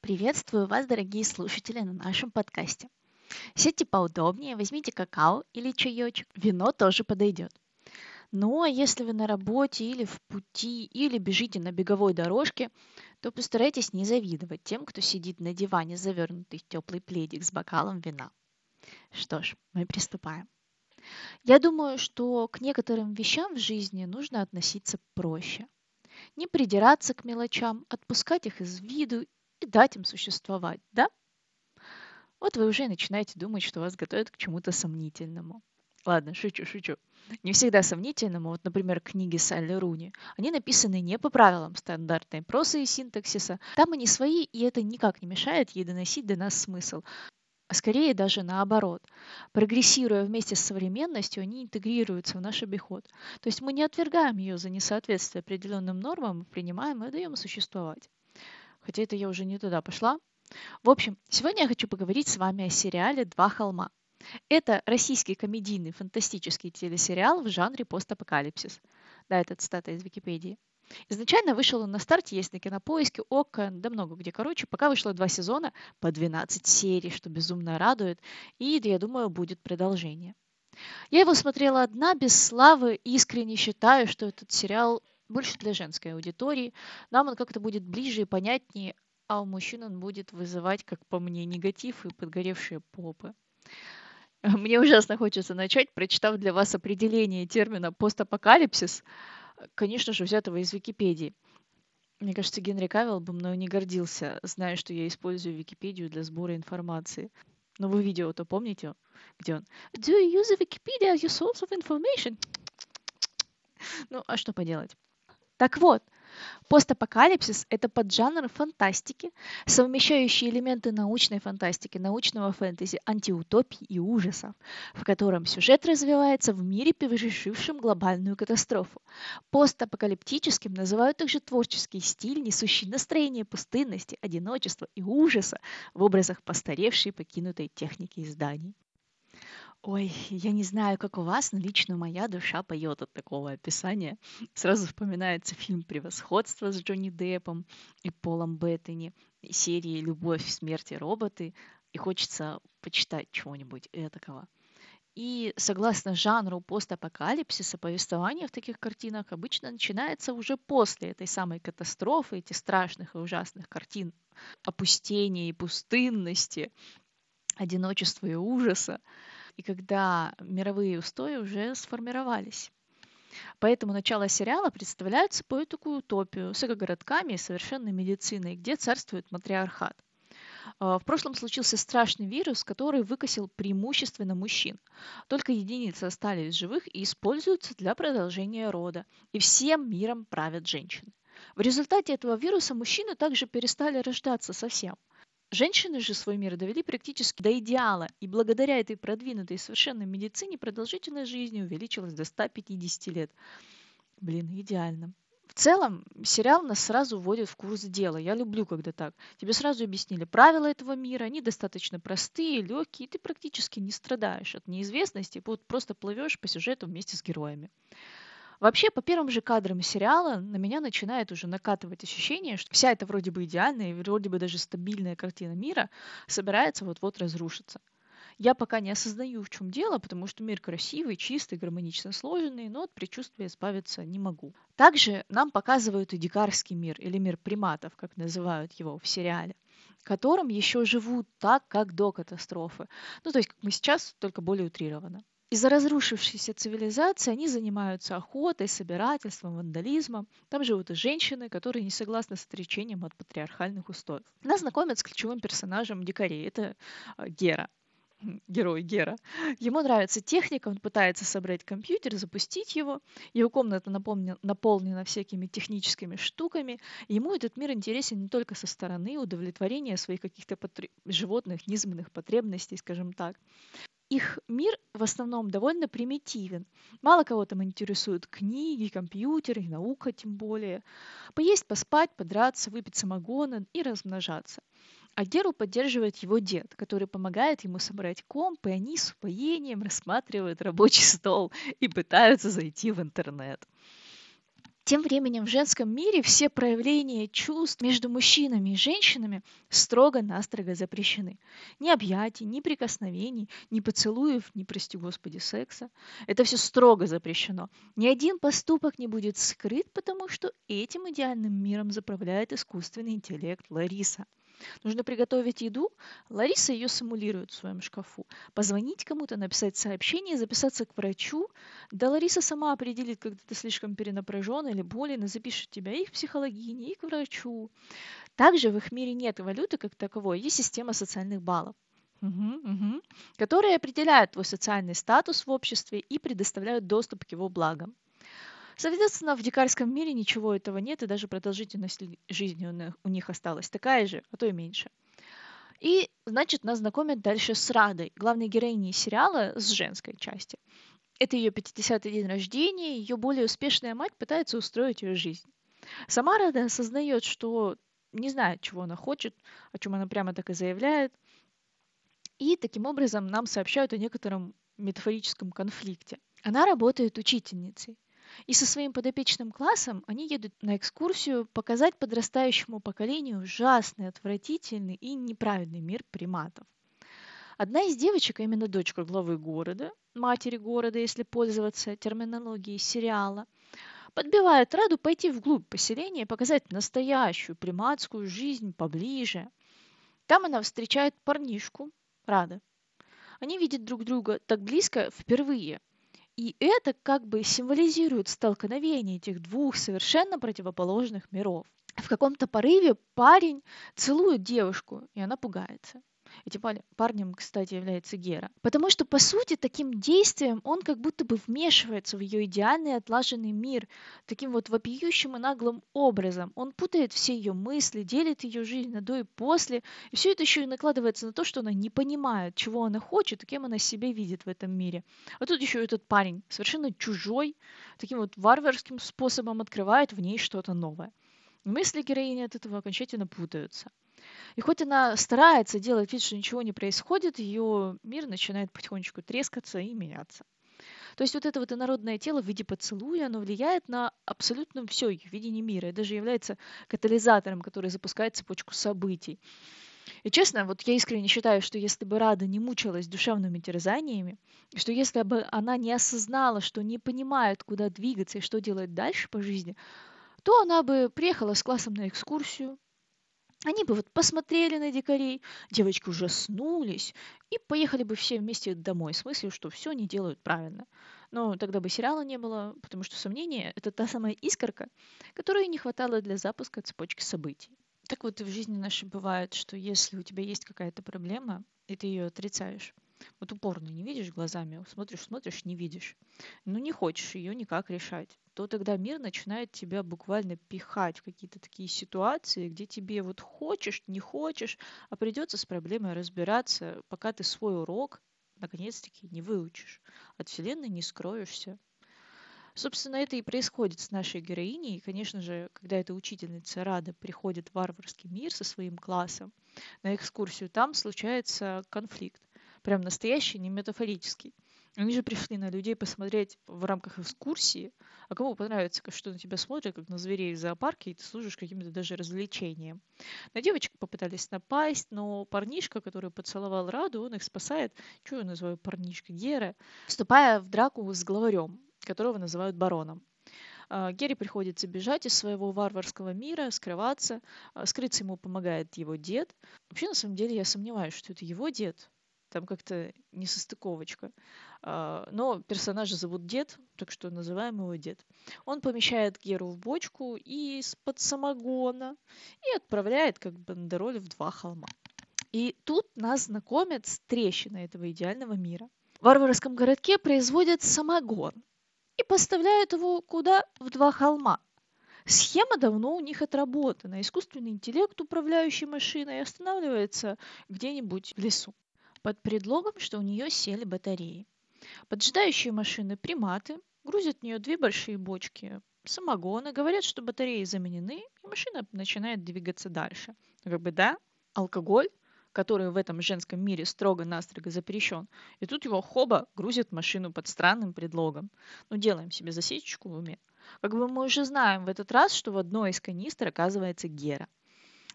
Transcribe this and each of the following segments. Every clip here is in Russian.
Приветствую вас, дорогие слушатели, на нашем подкасте. Сядьте поудобнее, возьмите какао или чаечек, вино тоже подойдет. Ну а если вы на работе или в пути, или бежите на беговой дорожке, то постарайтесь не завидовать тем, кто сидит на диване, завернутый в теплый пледик с бокалом вина. Что ж, мы приступаем. Я думаю, что к некоторым вещам в жизни нужно относиться проще. Не придираться к мелочам, отпускать их из виду и дать им существовать, да? Вот вы уже начинаете думать, что вас готовят к чему-то сомнительному. Ладно, шучу, шучу. Не всегда сомнительному. Вот, например, книги Салли Руни. Они написаны не по правилам стандартной просы и синтаксиса. Там они свои, и это никак не мешает ей доносить до нас смысл. А скорее даже наоборот. Прогрессируя вместе с современностью, они интегрируются в наш обиход. То есть мы не отвергаем ее за несоответствие определенным нормам, принимаем и даем существовать хотя это я уже не туда пошла. В общем, сегодня я хочу поговорить с вами о сериале «Два холма». Это российский комедийный фантастический телесериал в жанре постапокалипсис. Да, это цитата из Википедии. Изначально вышел он на старте, есть на Кинопоиске, ОККО, да много где. Короче, пока вышло два сезона по 12 серий, что безумно радует. И, я думаю, будет продолжение. Я его смотрела одна, без славы, искренне считаю, что этот сериал больше для женской аудитории. Нам он как-то будет ближе и понятнее, а у мужчин он будет вызывать, как по мне, негатив и подгоревшие попы. Мне ужасно хочется начать, прочитав для вас определение термина постапокалипсис, конечно же, взятого из Википедии. Мне кажется, Генри Кавилл бы мною не гордился, зная, что я использую Википедию для сбора информации. Но вы видео-то помните, где он? Do you use Wikipedia as your source of information? Ну, а что поделать? Так вот, постапокалипсис – это поджанр фантастики, совмещающий элементы научной фантастики, научного фэнтези, антиутопии и ужасов, в котором сюжет развивается в мире, пережившем глобальную катастрофу. Постапокалиптическим называют также творческий стиль, несущий настроение пустынности, одиночества и ужаса в образах постаревшей покинутой техники и зданий. Ой, я не знаю, как у вас, но лично моя душа поет от такого описания. Сразу вспоминается фильм «Превосходство» с Джонни Деппом и Полом Беттани, серии «Любовь, смерть и роботы», и хочется почитать чего-нибудь этакого. И согласно жанру постапокалипсиса, повествование в таких картинах обычно начинается уже после этой самой катастрофы, этих страшных и ужасных картин опустения и пустынности, одиночества и ужаса и когда мировые устои уже сформировались. Поэтому начало сериала представляет собой такую утопию с экогородками и совершенной медициной, где царствует матриархат. А, в прошлом случился страшный вирус, который выкосил преимущественно мужчин. Только единицы остались живых и используются для продолжения рода. И всем миром правят женщины. В результате этого вируса мужчины также перестали рождаться совсем. Женщины же свой мир довели практически до идеала, и благодаря этой продвинутой совершенной медицине продолжительность жизни увеличилась до 150 лет. Блин, идеально. В целом, сериал нас сразу вводит в курс дела. Я люблю, когда так. Тебе сразу объяснили правила этого мира, они достаточно простые, легкие, и ты практически не страдаешь от неизвестности, вот просто плывешь по сюжету вместе с героями. Вообще, по первым же кадрам сериала на меня начинает уже накатывать ощущение, что вся эта вроде бы идеальная и вроде бы даже стабильная картина мира собирается вот-вот разрушиться. Я пока не осознаю, в чем дело, потому что мир красивый, чистый, гармонично сложенный, но от предчувствия избавиться не могу. Также нам показывают и дикарский мир, или мир приматов, как называют его в сериале которым еще живут так, как до катастрофы. Ну, то есть, как мы сейчас, только более утрированно. Из-за разрушившейся цивилизации они занимаются охотой, собирательством, вандализмом. Там живут и женщины, которые не согласны с отречением от патриархальных устоев. Нас знакомят с ключевым персонажем дикарей. Это а, Гера герой Гера. Ему нравится техника, он пытается собрать компьютер, запустить его. Его комната наполнена, наполнена всякими техническими штуками. Ему этот мир интересен не только со стороны удовлетворения своих каких-то потр... животных, низменных потребностей, скажем так их мир в основном довольно примитивен. Мало кого там интересуют книги, компьютеры, наука тем более. Поесть, поспать, подраться, выпить самогона и размножаться. А Геру поддерживает его дед, который помогает ему собрать комп, и они с упоением рассматривают рабочий стол и пытаются зайти в интернет. Тем временем в женском мире все проявления чувств между мужчинами и женщинами строго-настрого запрещены. Ни объятий, ни прикосновений, ни поцелуев, ни, прости господи, секса. Это все строго запрещено. Ни один поступок не будет скрыт, потому что этим идеальным миром заправляет искусственный интеллект Лариса – Нужно приготовить еду, Лариса ее симулирует в своем шкафу. Позвонить кому-то, написать сообщение, записаться к врачу. Да Лариса сама определит, когда ты слишком перенапряжен или болен, и запишет тебя и к психологине, и к врачу. Также в их мире нет валюты как таковой, есть система социальных баллов. Угу, угу. которые определяют твой социальный статус в обществе и предоставляют доступ к его благам. Соответственно, в дикарском мире ничего этого нет, и даже продолжительность жизни у них осталась такая же, а то и меньше. И, значит, нас знакомят дальше с Радой, главной героиней сериала с женской части. Это ее 50-й день рождения, ее более успешная мать пытается устроить ее жизнь. Сама Рада осознает, что не знает, чего она хочет, о чем она прямо так и заявляет. И таким образом нам сообщают о некотором метафорическом конфликте. Она работает учительницей. И со своим подопечным классом они едут на экскурсию показать подрастающему поколению ужасный, отвратительный и неправильный мир приматов. Одна из девочек, а именно дочка главы города, матери города, если пользоваться терминологией сериала, подбивает Раду пойти вглубь поселения и показать настоящую приматскую жизнь поближе. Там она встречает парнишку, Рада. Они видят друг друга так близко впервые, и это как бы символизирует столкновение этих двух совершенно противоположных миров. В каком-то порыве парень целует девушку, и она пугается. Этим парнем, кстати, является Гера. Потому что, по сути, таким действием он как будто бы вмешивается в ее идеальный отлаженный мир, таким вот вопиющим и наглым образом. Он путает все ее мысли, делит ее жизнь на до и после, и все это еще и накладывается на то, что она не понимает, чего она хочет и кем она себя видит в этом мире. А тут еще этот парень, совершенно чужой, таким вот варварским способом открывает в ней что-то новое. Мысли героини от этого окончательно путаются. И хоть она старается делать вид, что ничего не происходит, ее мир начинает потихонечку трескаться и меняться. То есть вот это вот инородное тело в виде поцелуя, оно влияет на абсолютно все ее видение мира и даже является катализатором, который запускает цепочку событий. И честно, вот я искренне считаю, что если бы Рада не мучилась душевными терзаниями, что если бы она не осознала, что не понимает, куда двигаться и что делать дальше по жизни, то она бы приехала с классом на экскурсию, они бы вот посмотрели на дикарей, девочки ужаснулись и поехали бы все вместе домой с мыслью, что все они делают правильно. Но тогда бы сериала не было, потому что сомнение — это та самая искорка, которой не хватало для запуска цепочки событий. Так вот в жизни нашей бывает, что если у тебя есть какая-то проблема, и ты ее отрицаешь, вот упорно не видишь глазами, смотришь, смотришь, не видишь, ну не хочешь ее никак решать, то тогда мир начинает тебя буквально пихать в какие-то такие ситуации, где тебе вот хочешь, не хочешь, а придется с проблемой разбираться, пока ты свой урок наконец-таки не выучишь. От Вселенной не скроешься. Собственно, это и происходит с нашей героиней. И, конечно же, когда эта учительница Рада приходит в варварский мир со своим классом на экскурсию, там случается конфликт прям настоящий, не метафорический. Они же пришли на людей посмотреть в рамках экскурсии, а кому понравится, что на тебя смотрят, как на зверей в зоопарке, и ты служишь каким-то даже развлечением. На девочек попытались напасть, но парнишка, который поцеловал Раду, он их спасает, что я называю парнишка, Гера, вступая в драку с главарем, которого называют бароном. А, Гере приходится бежать из своего варварского мира, скрываться. А, скрыться ему помогает его дед. Вообще, на самом деле, я сомневаюсь, что это его дед, там как-то не состыковочка. А, но персонажа зовут Дед, так что называем его Дед. Он помещает Геру в бочку из-под самогона и отправляет как бандероль в два холма. И тут нас знакомят с трещиной этого идеального мира. В варварском городке производят самогон и поставляют его куда? В два холма. Схема давно у них отработана. Искусственный интеллект, управляющий машиной, останавливается где-нибудь в лесу под предлогом, что у нее сели батареи. Поджидающие машины приматы грузят в нее две большие бочки самогона, говорят, что батареи заменены, и машина начинает двигаться дальше. Ну, как бы да, алкоголь, который в этом женском мире строго-настрого запрещен, и тут его хоба грузит машину под странным предлогом. Ну, делаем себе засечечку в уме. Как бы мы уже знаем в этот раз, что в одной из канистр оказывается Гера.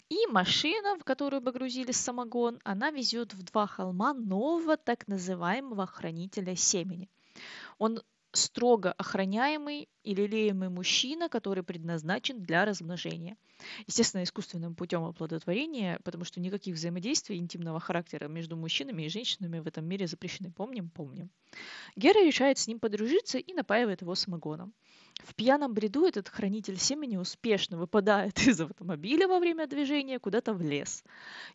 И машина, в которую погрузили самогон, она везет в два холма нового так называемого хранителя семени. Он строго охраняемый и лелеемый мужчина, который предназначен для размножения. Естественно, искусственным путем оплодотворения, потому что никаких взаимодействий интимного характера между мужчинами и женщинами в этом мире запрещены. Помним? Помним. Гера решает с ним подружиться и напаивает его самогоном. В пьяном бреду этот хранитель семени успешно выпадает из автомобиля во время движения куда-то в лес.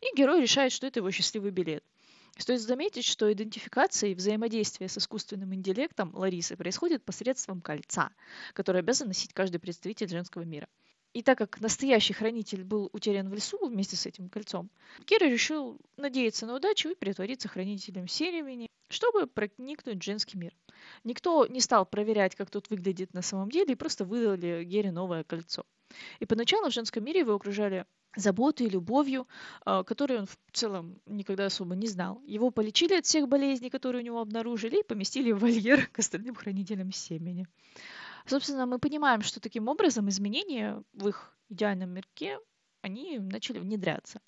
И герой решает, что это его счастливый билет – Стоит заметить, что идентификация и взаимодействие с искусственным интеллектом Ларисы происходит посредством кольца, которое обязан носить каждый представитель женского мира. И так как настоящий хранитель был утерян в лесу вместе с этим кольцом, Кира решил надеяться на удачу и притвориться хранителем семени, чтобы проникнуть в женский мир. Никто не стал проверять, как тот выглядит на самом деле, и просто выдали Гере новое кольцо. И поначалу в женском мире его окружали заботой и любовью, а, которую он в целом никогда особо не знал. Его полечили от всех болезней, которые у него обнаружили, и поместили в вольер к остальным хранителям семени. Собственно, мы понимаем, что таким образом изменения в их идеальном мирке, они начали внедряться.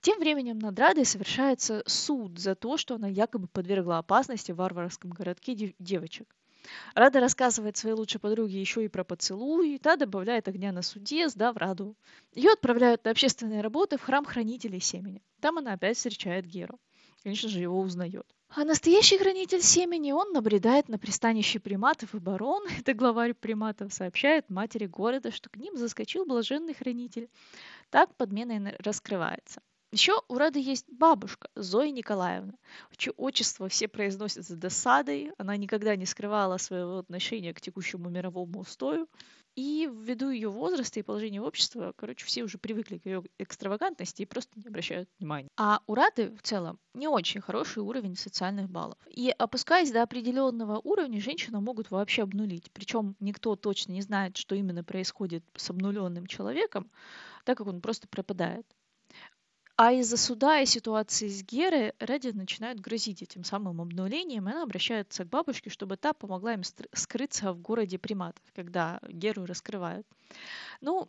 Тем временем над Радой совершается суд за то, что она якобы подвергла опасности в варварском городке девочек. Рада рассказывает своей лучшей подруге еще и про поцелуй, и та добавляет огня на суде, сдав Раду. Ее отправляют на общественные работы в храм хранителей семени. Там она опять встречает Геру. Конечно же, его узнает. А настоящий хранитель семени, он наблюдает на пристанище приматов и барон. Это главарь приматов сообщает матери города, что к ним заскочил блаженный хранитель. Так подмена раскрывается. Еще у Рады есть бабушка Зоя Николаевна, чье отчество все произносят с досадой. Она никогда не скрывала своего отношения к текущему мировому устою. И ввиду ее возраста и положения общества, короче, все уже привыкли к ее экстравагантности и просто не обращают внимания. А у Рады в целом не очень хороший уровень социальных баллов. И опускаясь до определенного уровня, женщину могут вообще обнулить. Причем никто точно не знает, что именно происходит с обнуленным человеком, так как он просто пропадает. А из-за суда и ситуации с Герой Редди начинают грозить этим самым обнулением, и она обращается к бабушке, чтобы та помогла им скрыться в городе приматов, когда Геру раскрывают. Ну,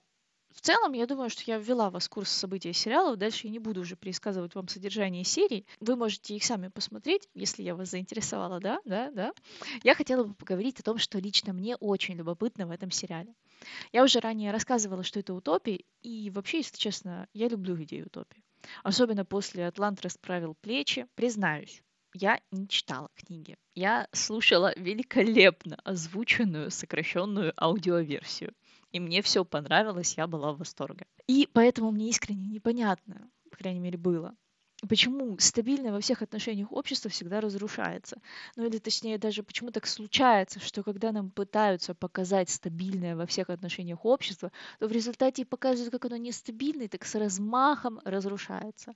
в целом, я думаю, что я ввела вас в курс событий сериалов. Дальше я не буду уже пересказывать вам содержание серий. Вы можете их сами посмотреть, если я вас заинтересовала, да? Да, да. Я хотела бы поговорить о том, что лично мне очень любопытно в этом сериале. Я уже ранее рассказывала, что это утопия, и вообще, если честно, я люблю идею утопии. Особенно после «Атлант расправил плечи». Признаюсь, я не читала книги. Я слушала великолепно озвученную сокращенную аудиоверсию. И мне все понравилось, я была в восторге. И поэтому мне искренне непонятно, по крайней мере, было, почему стабильное во всех отношениях общество всегда разрушается. Ну или точнее даже почему так случается, что когда нам пытаются показать стабильное во всех отношениях общество, то в результате показывают, как оно нестабильное, так с размахом разрушается.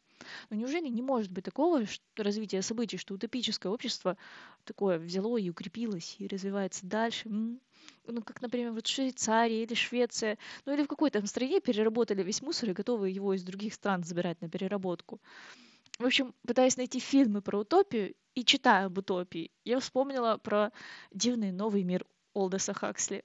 Но неужели не может быть такого развития событий, что утопическое общество такое взяло и укрепилось и развивается дальше? М? Ну, как, например, вот Швейцария или Швеция, ну или в какой-то стране переработали весь мусор и готовы его из других стран забирать на переработку. В общем, пытаясь найти фильмы про утопию и читая об утопии, я вспомнила про дивный новый мир Олдеса Хаксли.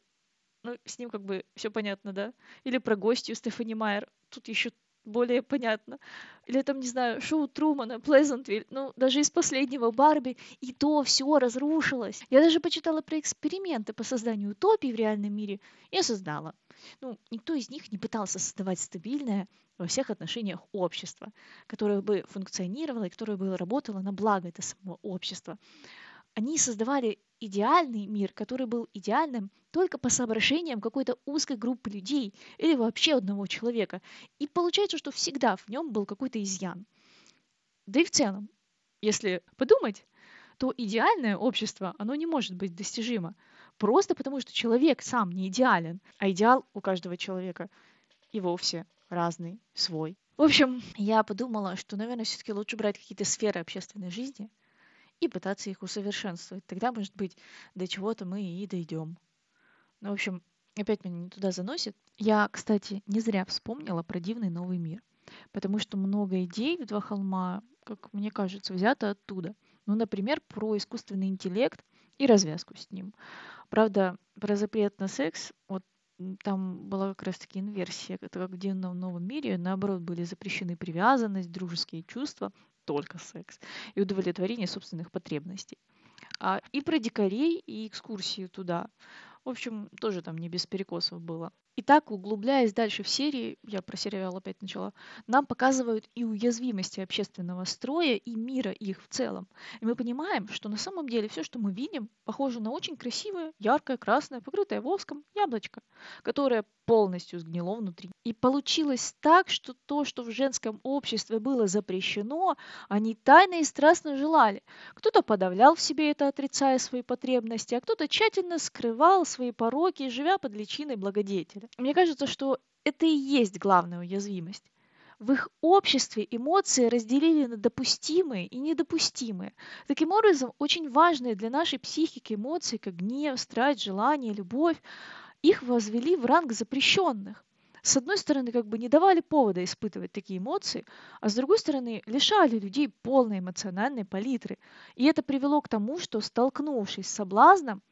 Ну, с ним как бы все понятно, да? Или про гостью Стефани Майер. Тут еще более понятно. Или там, не знаю, шоу Трумана, Плезантвиль, ну, даже из последнего Барби, и то все разрушилось. Я даже почитала про эксперименты по созданию утопии в реальном мире и создала. Ну, никто из них не пытался создавать стабильное во всех отношениях общество, которое бы функционировало и которое бы работало на благо этого самого общества. Они создавали идеальный мир, который был идеальным только по соображениям какой-то узкой группы людей или вообще одного человека. И получается, что всегда в нем был какой-то изъян. Да и в целом, если подумать, то идеальное общество, оно не может быть достижимо. Просто потому, что человек сам не идеален, а идеал у каждого человека и вовсе разный, свой. В общем, я подумала, что, наверное, все-таки лучше брать какие-то сферы общественной жизни и пытаться их усовершенствовать. Тогда, может быть, до чего-то мы и дойдем. Ну, в общем, опять меня не туда заносит. Я, кстати, не зря вспомнила про дивный новый мир. Потому что много идей в «Два холма», как мне кажется, взято оттуда. Ну, например, про искусственный интеллект, и развязку с ним. Правда, про запрет на секс, вот там была как раз-таки инверсия. Это как в дивном новом мире, наоборот, были запрещены привязанность, дружеские чувства, только секс и удовлетворение собственных потребностей. А, и про дикарей, и экскурсию туда. В общем, тоже там не без перекосов было. Итак, углубляясь дальше в серии, я про сериал опять начала, нам показывают и уязвимости общественного строя, и мира их в целом. И мы понимаем, что на самом деле все, что мы видим, похоже на очень красивое, яркое, красное, покрытое воском яблочко, которое полностью сгнило внутри. И получилось так, что то, что в женском обществе было запрещено, они тайно и страстно желали. Кто-то подавлял в себе это, отрицая свои потребности, а кто-то тщательно скрывал свои пороки, живя под личиной благодетеля. Мне кажется, что это и есть главная уязвимость. В их обществе эмоции разделили на допустимые и недопустимые. Таким образом, очень важные для нашей психики эмоции, как гнев, страсть, желание, любовь, их возвели в ранг запрещенных. С одной стороны, как бы не давали повода испытывать такие эмоции, а с другой стороны, лишали людей полной эмоциональной палитры. И это привело к тому, что, столкнувшись с соблазном,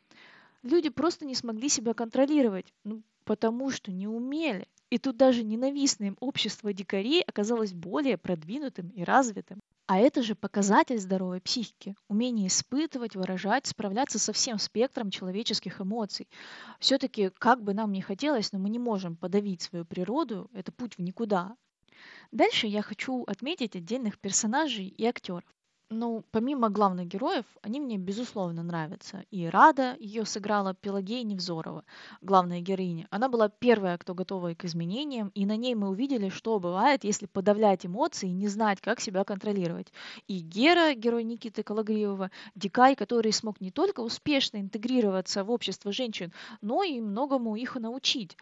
люди просто не смогли себя контролировать, ну, потому что не умели. И тут даже ненавистное общество дикарей оказалось более продвинутым и развитым. А это же показатель здоровой психики, умение испытывать, выражать, справляться со всем спектром человеческих эмоций. Все-таки, как бы нам ни хотелось, но мы не можем подавить свою природу, это путь в никуда. Дальше я хочу отметить отдельных персонажей и актеров. Ну, помимо главных героев, они мне безусловно нравятся. И Рада, ее сыграла Пелагея Невзорова, главная героиня. Она была первая, кто готова к изменениям, и на ней мы увидели, что бывает, если подавлять эмоции и не знать, как себя контролировать. И Гера, герой Никиты Калагриева, Дикай, который смог не только успешно интегрироваться в общество женщин, но и многому их научить.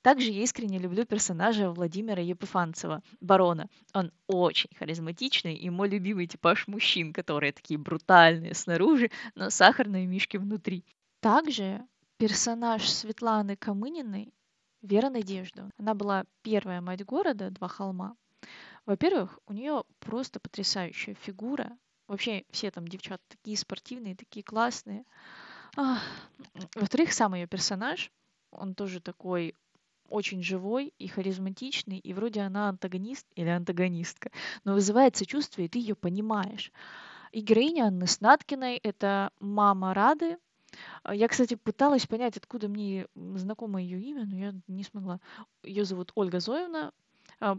Также я искренне люблю персонажа Владимира Епифанцева, барона. Он очень харизматичный и мой любимый типаж мужчин мужчин, которые такие брутальные снаружи, но сахарные мишки внутри. Также персонаж Светланы Камыниной Вера Надежда. Она была первая мать города «Два холма». Во-первых, у нее просто потрясающая фигура. Вообще все там девчата такие спортивные, такие классные. Во-вторых, сам ее персонаж, он тоже такой очень живой и харизматичный, и вроде она антагонист или антагонистка, но вызывает сочувствие, и ты ее понимаешь. И героиня Анны Снаткиной — это мама Рады. Я, кстати, пыталась понять, откуда мне знакомо ее имя, но я не смогла. Ее зовут Ольга Зоевна, а,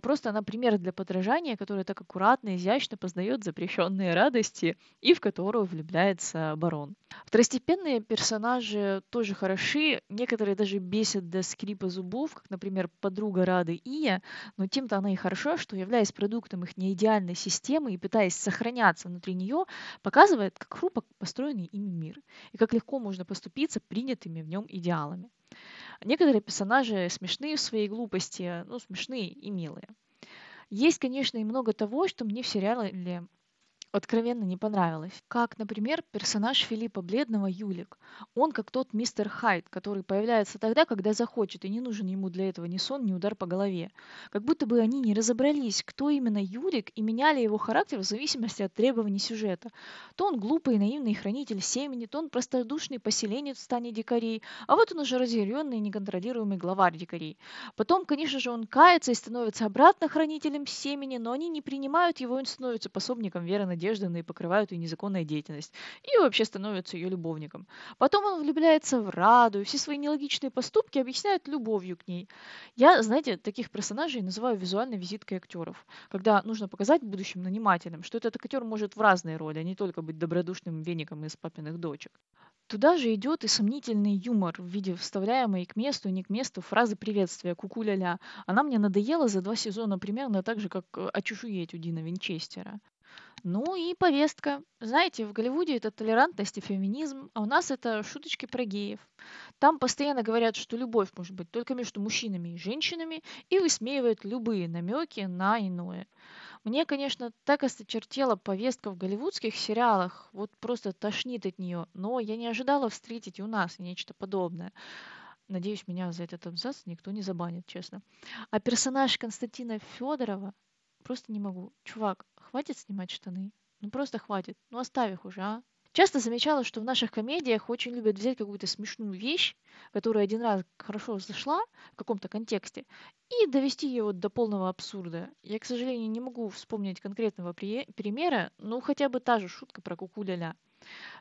просто она пример для подражания, который так аккуратно, изящно познает запрещенные радости и в которую влюбляется барон. Второстепенные персонажи тоже хороши, некоторые даже бесят до скрипа зубов, как, например, подруга Рады Ия, но тем-то она и хорошо, что, являясь продуктом их неидеальной системы и пытаясь сохраняться внутри нее, показывает, как хрупок построенный ими мир и как легко можно поступиться принятыми в нем идеалами. Некоторые персонажи смешные в своей глупости, ну, смешные и милые. Есть, конечно, и много того, что мне в сериале откровенно не понравилось. Как, например, персонаж Филиппа Бледного Юлик. Он как тот мистер Хайд, который появляется тогда, когда захочет, и не нужен ему для этого ни сон, ни удар по голове. Как будто бы они не разобрались, кто именно Юлик, и меняли его характер в зависимости от требований сюжета. То он глупый, наивный хранитель семени, то он простодушный поселенец в стане дикарей, а вот он уже разъяренный и неконтролируемый главарь дикарей. Потом, конечно же, он кается и становится обратно хранителем семени, но они не принимают его, и он становится пособником веры на надежды и покрывают ее незаконную деятельность, и вообще становится ее любовником. Потом он влюбляется в Раду, и все свои нелогичные поступки объясняют любовью к ней. Я, знаете, таких персонажей называю визуальной визиткой актеров, когда нужно показать будущим нанимателям, что этот актер может в разные роли, а не только быть добродушным веником из папиных дочек. Туда же идет и сомнительный юмор в виде вставляемой к месту и не к месту фразы приветствия «куку-ля-ля». Она мне надоела за два сезона примерно так же, как «очешуеть» у Дина Винчестера. Ну и повестка. Знаете, в Голливуде это толерантность и феминизм, а у нас это шуточки про геев. Там постоянно говорят, что любовь может быть только между мужчинами и женщинами, и высмеивают любые намеки на иное. Мне, конечно, так осточертела повестка в голливудских сериалах, вот просто тошнит от нее, но я не ожидала встретить у нас нечто подобное. Надеюсь, меня за этот абзац никто не забанит, честно. А персонаж Константина Федорова Просто не могу. Чувак, хватит снимать штаны. Ну просто хватит. Ну оставь их уже, а. Часто замечала, что в наших комедиях очень любят взять какую-то смешную вещь, которая один раз хорошо зашла в каком-то контексте, и довести ее вот до полного абсурда. Я, к сожалению, не могу вспомнить конкретного примера, но хотя бы та же шутка про кукуля-ля.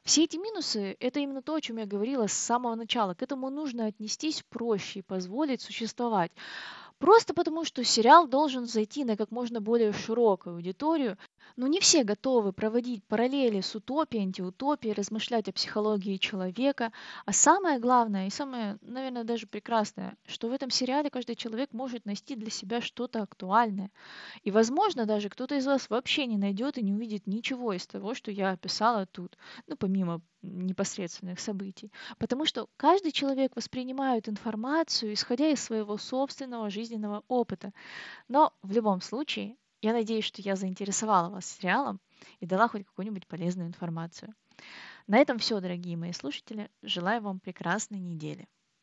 Все эти минусы– это именно то, о чем я говорила с самого начала. К этому нужно отнестись проще и позволить существовать. Просто потому, что сериал должен зайти на как можно более широкую аудиторию, но не все готовы проводить параллели с утопией, антиутопией, размышлять о психологии человека. А самое главное и самое, наверное, даже прекрасное, что в этом сериале каждый человек может найти для себя что-то актуальное. И, возможно, даже кто-то из вас вообще не найдет и не увидит ничего из того, что я описала тут, ну, помимо непосредственных событий. Потому что каждый человек воспринимает информацию, исходя из своего собственного жизненного опыта. Но в любом случае я надеюсь, что я заинтересовала вас сериалом и дала хоть какую-нибудь полезную информацию. На этом все, дорогие мои слушатели. Желаю вам прекрасной недели.